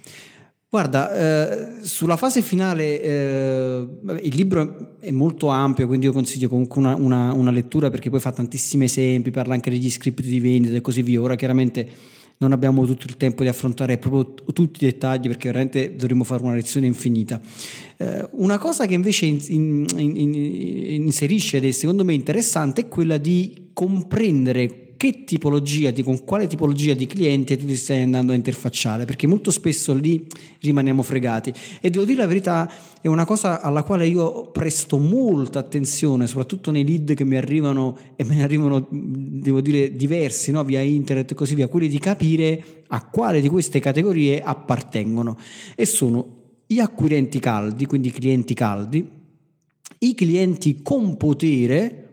Guarda, eh, sulla fase finale eh, il libro è molto ampio, quindi io consiglio comunque una, una, una, lettura perché poi fa tantissimi esempi, parla anche degli script di vendita e così via. Ora chiaramente non abbiamo tutto il tempo di affrontare proprio tutti i dettagli perché veramente dovremmo fare una lezione infinita. Eh, una cosa che invece in, in, in, inserisce ed è secondo me interessante è quella di comprendere che tipologia, di, con quale tipologia di cliente tu ti stai andando a interfacciare, perché molto spesso lì rimaniamo fregati. E devo dire la verità, è una cosa alla quale io presto molta attenzione, soprattutto nei lead che mi arrivano, e me ne arrivano, devo dire, diversi, no? via internet e così via, quelli di capire a quale di queste categorie appartengono. E sono gli acquirenti caldi, quindi clienti caldi, i clienti con potere,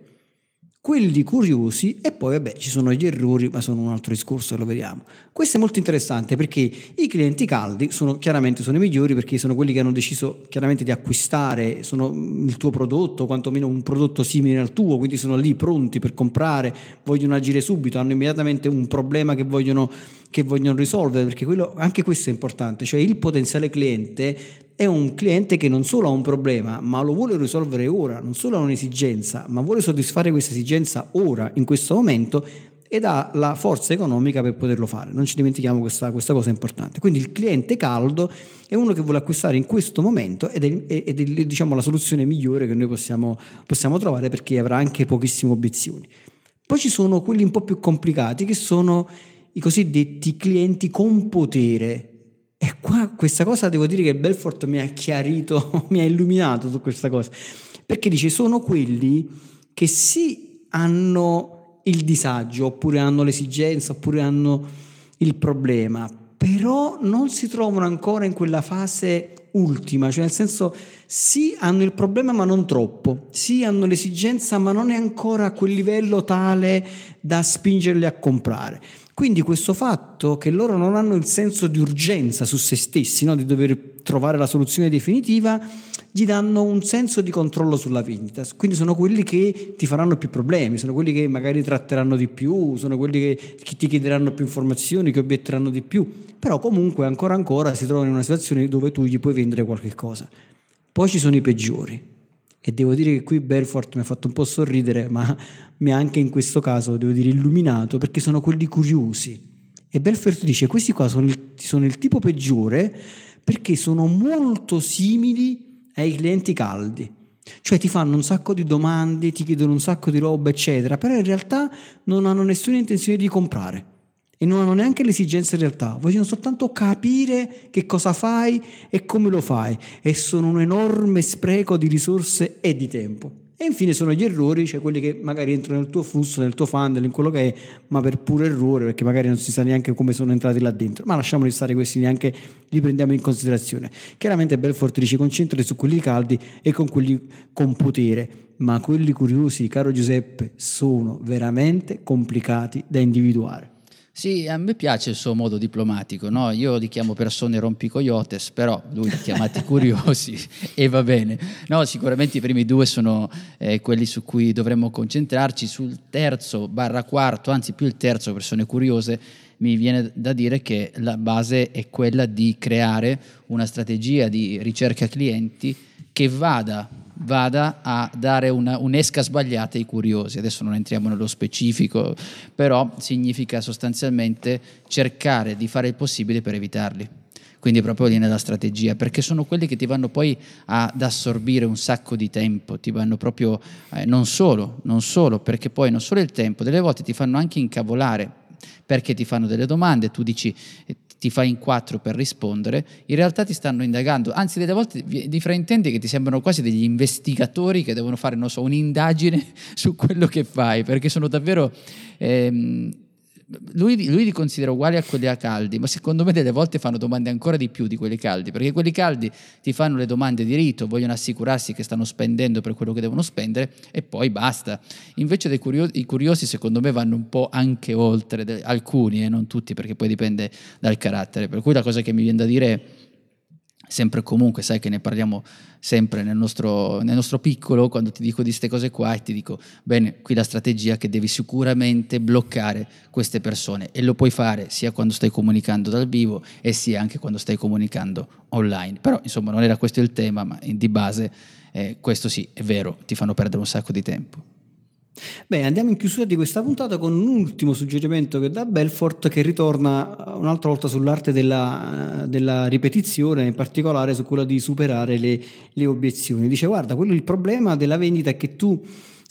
quelli curiosi e poi vabbè ci sono gli errori ma sono un altro discorso lo vediamo. Questo è molto interessante perché i clienti caldi sono chiaramente sono i migliori perché sono quelli che hanno deciso chiaramente di acquistare sono il tuo prodotto quantomeno un prodotto simile al tuo quindi sono lì pronti per comprare vogliono agire subito hanno immediatamente un problema che vogliono, che vogliono risolvere perché quello, anche questo è importante cioè il potenziale cliente è un cliente che non solo ha un problema, ma lo vuole risolvere ora, non solo ha un'esigenza, ma vuole soddisfare questa esigenza ora, in questo momento, ed ha la forza economica per poterlo fare. Non ci dimentichiamo questa, questa cosa importante. Quindi il cliente caldo è uno che vuole acquistare in questo momento ed è, ed è diciamo, la soluzione migliore che noi possiamo, possiamo trovare perché avrà anche pochissime obiezioni. Poi ci sono quelli un po' più complicati che sono i cosiddetti clienti con potere, e qua questa cosa devo dire che Belfort mi ha chiarito, mi ha illuminato su questa cosa, perché dice sono quelli che sì hanno il disagio, oppure hanno l'esigenza, oppure hanno il problema, però non si trovano ancora in quella fase ultima, cioè nel senso sì hanno il problema ma non troppo, sì hanno l'esigenza ma non è ancora a quel livello tale da spingerli a comprare. Quindi questo fatto che loro non hanno il senso di urgenza su se stessi, no? di dover trovare la soluzione definitiva, gli danno un senso di controllo sulla vendita. Quindi sono quelli che ti faranno più problemi, sono quelli che magari tratteranno di più, sono quelli che, che ti chiederanno più informazioni, che obietteranno di più. Però comunque ancora ancora si trovano in una situazione dove tu gli puoi vendere qualche cosa. Poi ci sono i peggiori. E devo dire che qui Belfort mi ha fatto un po' sorridere, ma mi ha anche in questo caso, devo dire, illuminato, perché sono quelli curiosi. E Belfort dice, questi qua sono il, sono il tipo peggiore perché sono molto simili ai clienti caldi. Cioè ti fanno un sacco di domande, ti chiedono un sacco di roba, eccetera, però in realtà non hanno nessuna intenzione di comprare e non hanno neanche l'esigenza in realtà, vogliono soltanto capire che cosa fai e come lo fai e sono un enorme spreco di risorse e di tempo. E infine sono gli errori, cioè quelli che magari entrano nel tuo flusso, nel tuo funnel, in quello che è, ma per puro errore, perché magari non si sa neanche come sono entrati là dentro. Ma lasciamoli stare questi, neanche li prendiamo in considerazione. Chiaramente Belfort dice concentrati su quelli caldi e con quelli con potere, ma quelli curiosi, caro Giuseppe, sono veramente complicati da individuare. Sì, a me piace il suo modo diplomatico, no? io li chiamo persone rompicoyotes, però lui li ha chiamati curiosi e va bene. No, sicuramente i primi due sono eh, quelli su cui dovremmo concentrarci, sul terzo barra quarto, anzi più il terzo, persone curiose, mi viene da dire che la base è quella di creare una strategia di ricerca clienti che vada vada a dare una, un'esca sbagliata ai curiosi. Adesso non entriamo nello specifico, però significa sostanzialmente cercare di fare il possibile per evitarli. Quindi proprio lì nella strategia, perché sono quelli che ti vanno poi ad assorbire un sacco di tempo, ti vanno proprio, eh, non solo, non solo, perché poi non solo il tempo, delle volte ti fanno anche incavolare, perché ti fanno delle domande, tu dici ti fai in quattro per rispondere, in realtà ti stanno indagando, anzi delle volte ti fraintendi che ti sembrano quasi degli investigatori che devono fare, non so, un'indagine su quello che fai, perché sono davvero... Ehm, lui, lui, li considera uguali a quelli a caldi, ma secondo me delle volte fanno domande ancora di più di quelli caldi, perché quelli caldi ti fanno le domande di rito, vogliono assicurarsi che stanno spendendo per quello che devono spendere e poi basta. Invece curiosi, i curiosi secondo me vanno un po' anche oltre, alcuni e eh, non tutti, perché poi dipende dal carattere. Per cui la cosa che mi viene da dire è sempre comunque, sai che ne parliamo sempre nel nostro, nel nostro piccolo, quando ti dico di queste cose qua e ti dico, bene, qui la strategia è che devi sicuramente bloccare queste persone e lo puoi fare sia quando stai comunicando dal vivo e sia anche quando stai comunicando online. Però insomma non era questo il tema, ma di base eh, questo sì, è vero, ti fanno perdere un sacco di tempo. Bene, andiamo in chiusura di questa puntata con un ultimo suggerimento che dà Belfort che ritorna un'altra volta sull'arte della, della ripetizione, in particolare su quella di superare le, le obiezioni. Dice guarda, quello il problema della vendita è che tu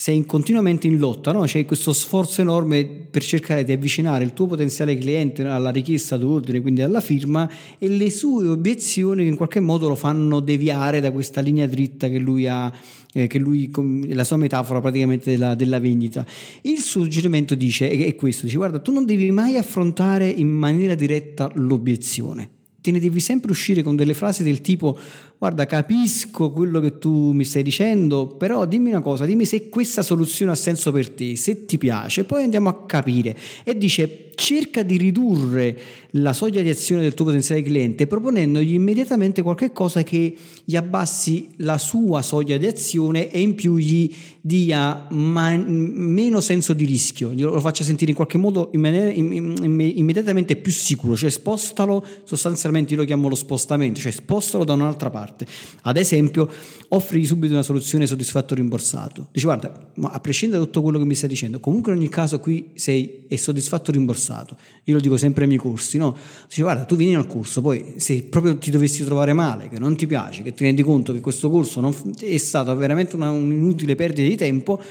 sei continuamente in lotta, no? c'è questo sforzo enorme per cercare di avvicinare il tuo potenziale cliente alla richiesta d'ordine, quindi alla firma, e le sue obiezioni in qualche modo lo fanno deviare da questa linea dritta che lui ha eh, che lui, la sua metafora praticamente della, della vendita. Il suggerimento dice, è questo, dice guarda, tu non devi mai affrontare in maniera diretta l'obiezione, te ne devi sempre uscire con delle frasi del tipo guarda capisco quello che tu mi stai dicendo, però dimmi una cosa, dimmi se questa soluzione ha senso per te, se ti piace, poi andiamo a capire. E dice cerca di ridurre la soglia di azione del tuo potenziale cliente proponendogli immediatamente qualche cosa che gli abbassi la sua soglia di azione e in più gli dia man- meno senso di rischio, lo faccia sentire in qualche modo in maniera in- in- immediatamente più sicuro, cioè spostalo, sostanzialmente io lo chiamo lo spostamento, cioè spostalo da un'altra parte. Ad esempio, offrigli subito una soluzione soddisfatto rimborsato. Dici guarda, ma a prescindere da tutto quello che mi stai dicendo, comunque in ogni caso qui sei soddisfatto rimborsato. Io lo dico sempre ai miei corsi, no? Dici guarda, tu vieni al corso, poi se proprio ti dovessi trovare male, che non ti piace, che ti rendi conto che questo corso non, è stato veramente una, un'inutile perdita di tempo,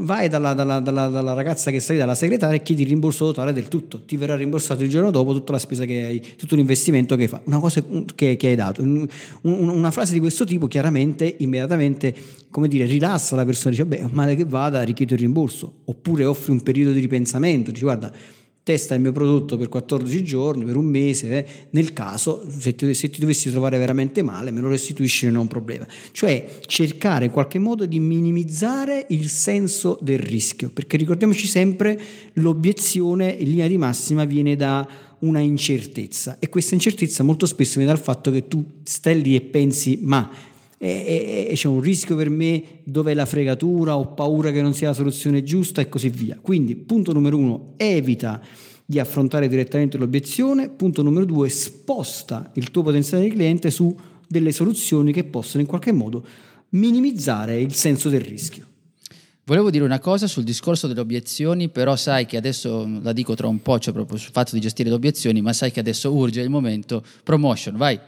vai dalla, dalla, dalla, dalla, ragazza che stai dalla segretaria e chiedi il rimborso totale del tutto, ti verrà rimborsato il giorno dopo tutta la spesa che hai, tutto l'investimento che hai fatto, una cosa che, che hai dato. Un, una frase di questo tipo chiaramente, immediatamente, come dire, rilassa la persona, dice, beh, male che vada, richiedo il rimborso, oppure offri un periodo di ripensamento, dici, guarda, testa il mio prodotto per 14 giorni, per un mese, eh, nel caso se ti, se ti, dovessi trovare veramente male me lo restituisci non è un problema. Cioè cercare in qualche modo di minimizzare il senso del rischio, perché ricordiamoci sempre l'obiezione in linea di massima viene da una incertezza e questa incertezza molto spesso viene dal fatto che tu stai lì e pensi ma e, e, c'è un rischio per me, dove è la fregatura, ho paura che non sia la soluzione giusta e così via. Quindi punto numero uno, evita di affrontare direttamente l'obiezione, punto numero due, sposta il tuo potenziale cliente su delle soluzioni che possono in qualche modo minimizzare il senso del rischio. Volevo dire una cosa sul discorso delle obiezioni, però sai che adesso la dico tra un po', cioè proprio sul fatto di gestire le obiezioni, ma sai che adesso urge il momento promotion, vai.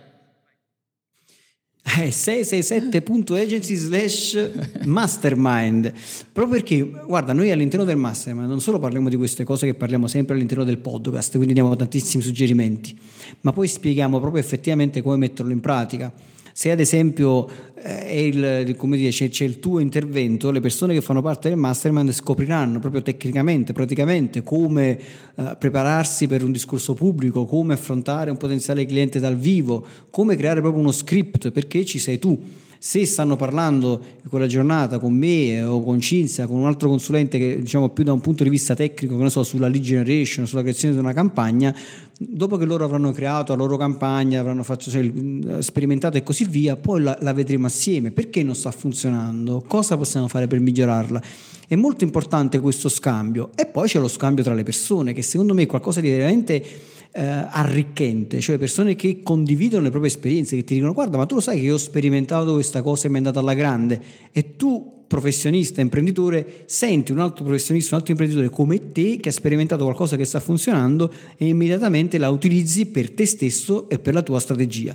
Eh, 667.agency slash mastermind. Proprio perché guarda noi all'interno del mastermind non solo parliamo di queste cose che parliamo sempre all'interno del podcast quindi diamo tantissimi suggerimenti ma poi spieghiamo proprio effettivamente come metterlo in pratica se ad esempio eh, il, dire, c'è, c'è, il tuo intervento, le persone che fanno parte del mastermind scopriranno proprio tecnicamente, praticamente come eh, prepararsi per un discorso pubblico, come affrontare un potenziale cliente dal vivo, come creare proprio uno script, perché ci sei tu se stanno parlando quella giornata con me o con Cinzia, con un altro consulente che diciamo più da un punto di vista tecnico, che ne so, sulla lead generation, sulla creazione di una campagna, dopo che loro avranno creato la loro campagna, avranno fatto, cioè, sperimentato e così via, poi la, la vedremo assieme. Perché non sta funzionando? Cosa possiamo fare per migliorarla? È molto importante questo scambio. E poi c'è lo scambio tra le persone, che secondo me è qualcosa di veramente eh, arricchente, cioè persone che condividono le proprie esperienze, che ti dicono guarda ma tu lo sai che io ho sperimentato questa cosa e mi è andata alla grande? E tu professionista, imprenditore, senti un altro professionista, un altro imprenditore come te che ha sperimentato qualcosa che sta funzionando e immediatamente la utilizzi per te stesso e per la tua strategia.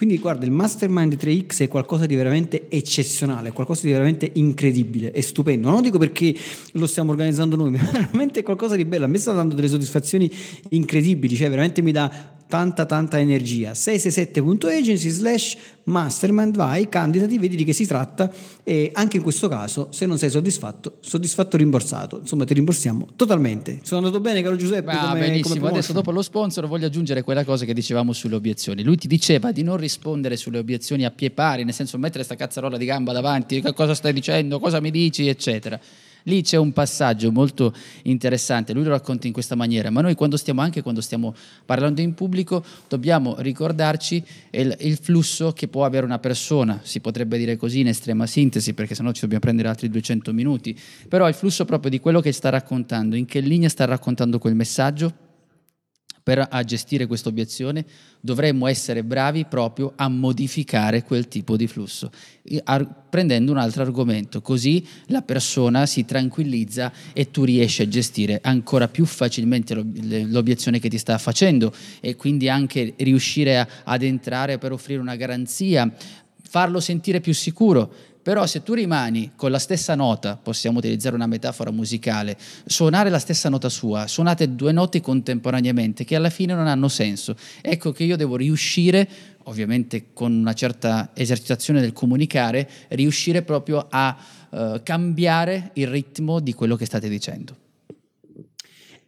Quindi guarda, il Mastermind 3X è qualcosa di veramente eccezionale, qualcosa di veramente incredibile e stupendo. Non lo dico perché lo stiamo organizzando noi, ma veramente è qualcosa di bello. A me sta dando delle soddisfazioni incredibili, cioè veramente mi dà tanta tanta energia. 667.agency slash mastermind vai candidati vedi di che si tratta e anche in questo caso se non sei soddisfatto soddisfatto rimborsato. Insomma ti rimborsiamo totalmente. Sono andato bene caro Giuseppe ah, come, benissimo. come adesso dopo lo sponsor voglio aggiungere quella cosa che dicevamo sulle obiezioni. Lui ti diceva di non rispondere sulle obiezioni a pie pari nel senso mettere sta cazzarola di gamba davanti cosa stai dicendo cosa mi dici eccetera Lì c'è un passaggio molto interessante, lui lo racconta in questa maniera, ma noi quando stiamo, anche quando stiamo parlando in pubblico, dobbiamo ricordarci il, il flusso che può avere una persona, si potrebbe dire così in estrema sintesi, perché sennò ci dobbiamo prendere altri 200 minuti, però il flusso proprio di quello che sta raccontando, in che linea sta raccontando quel messaggio, per gestire questa obiezione dovremmo essere bravi proprio a modificare quel tipo di flusso, prendendo un altro argomento, così la persona si tranquillizza e tu riesci a gestire ancora più facilmente l'obiezione che ti sta facendo e quindi anche riuscire ad entrare per offrire una garanzia, farlo sentire più sicuro però se tu rimani con la stessa nota, possiamo utilizzare una metafora musicale, suonare la stessa nota sua, suonate due note contemporaneamente che alla fine non hanno senso. Ecco che io devo riuscire, ovviamente con una certa esercitazione del comunicare, riuscire proprio a uh, cambiare il ritmo di quello che state dicendo.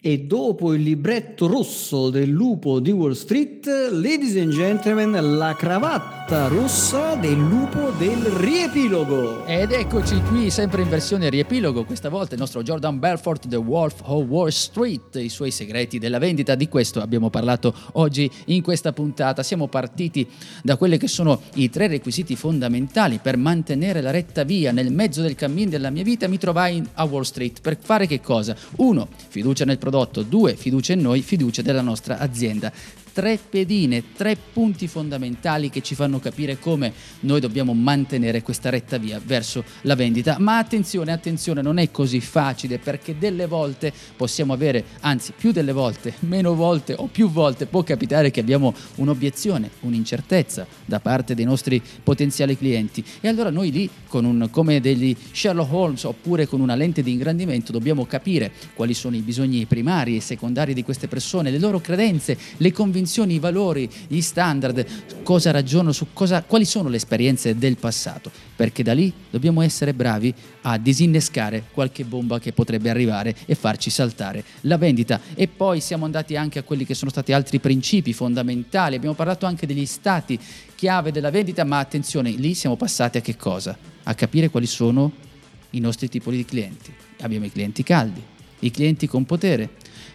E dopo il libretto rosso del lupo di Wall Street, ladies and gentlemen, la cravatta rossa del lupo del riepilogo. Ed eccoci qui, sempre in versione riepilogo, questa volta il nostro Jordan Belfort, The Wolf of Wall Street, i suoi segreti della vendita. Di questo abbiamo parlato oggi in questa puntata. Siamo partiti da quelli che sono i tre requisiti fondamentali per mantenere la retta via nel mezzo del cammino della mia vita. Mi trovai a Wall Street per fare che cosa? Uno, fiducia nel prodotto prodotto, due, fiducia in noi, fiducia della nostra azienda tre pedine, tre punti fondamentali che ci fanno capire come noi dobbiamo mantenere questa retta via verso la vendita. Ma attenzione, attenzione, non è così facile perché delle volte possiamo avere, anzi più delle volte, meno volte o più volte può capitare che abbiamo un'obiezione, un'incertezza da parte dei nostri potenziali clienti e allora noi lì con un, come degli Sherlock Holmes oppure con una lente di ingrandimento dobbiamo capire quali sono i bisogni primari e secondari di queste persone, le loro credenze, le convinzioni convinzioni, i valori, gli standard, cosa ragiono su cosa, quali sono le esperienze del passato, perché da lì dobbiamo essere bravi a disinnescare qualche bomba che potrebbe arrivare e farci saltare la vendita. E poi siamo andati anche a quelli che sono stati altri principi fondamentali, abbiamo parlato anche degli stati chiave della vendita, ma attenzione, lì siamo passati a che cosa? A capire quali sono i nostri tipi di clienti. Abbiamo i clienti caldi, i clienti con potere,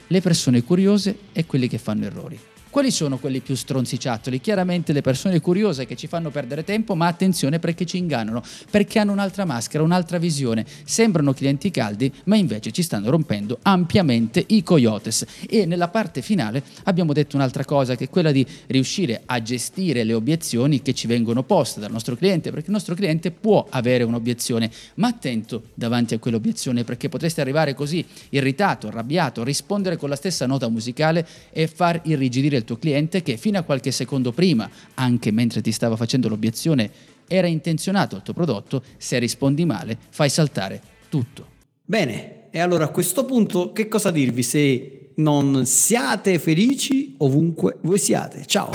le persone curiose e quelli che fanno errori. Quali sono quelli più stronziciattoli? Chiaramente le persone curiose che ci fanno perdere tempo, ma attenzione perché ci ingannano, perché hanno un'altra maschera, un'altra visione. Sembrano clienti caldi, ma invece ci stanno rompendo ampiamente i coyotes. E nella parte finale abbiamo detto un'altra cosa, che è quella di riuscire a gestire le obiezioni che ci vengono poste dal nostro cliente, perché il nostro cliente può avere un'obiezione, ma attento davanti a quell'obiezione, perché potreste arrivare così irritato, arrabbiato, rispondere con la stessa nota musicale e far irrigidire il tuo cliente che fino a qualche secondo prima, anche mentre ti stava facendo l'obiezione, era intenzionato al tuo prodotto, se rispondi male fai saltare tutto. Bene, e allora a questo punto che cosa dirvi se non siate felici ovunque voi siate? Ciao!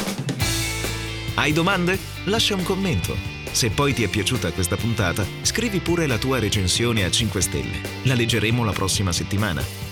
Hai domande? Lascia un commento. Se poi ti è piaciuta questa puntata, scrivi pure la tua recensione a 5 stelle. La leggeremo la prossima settimana.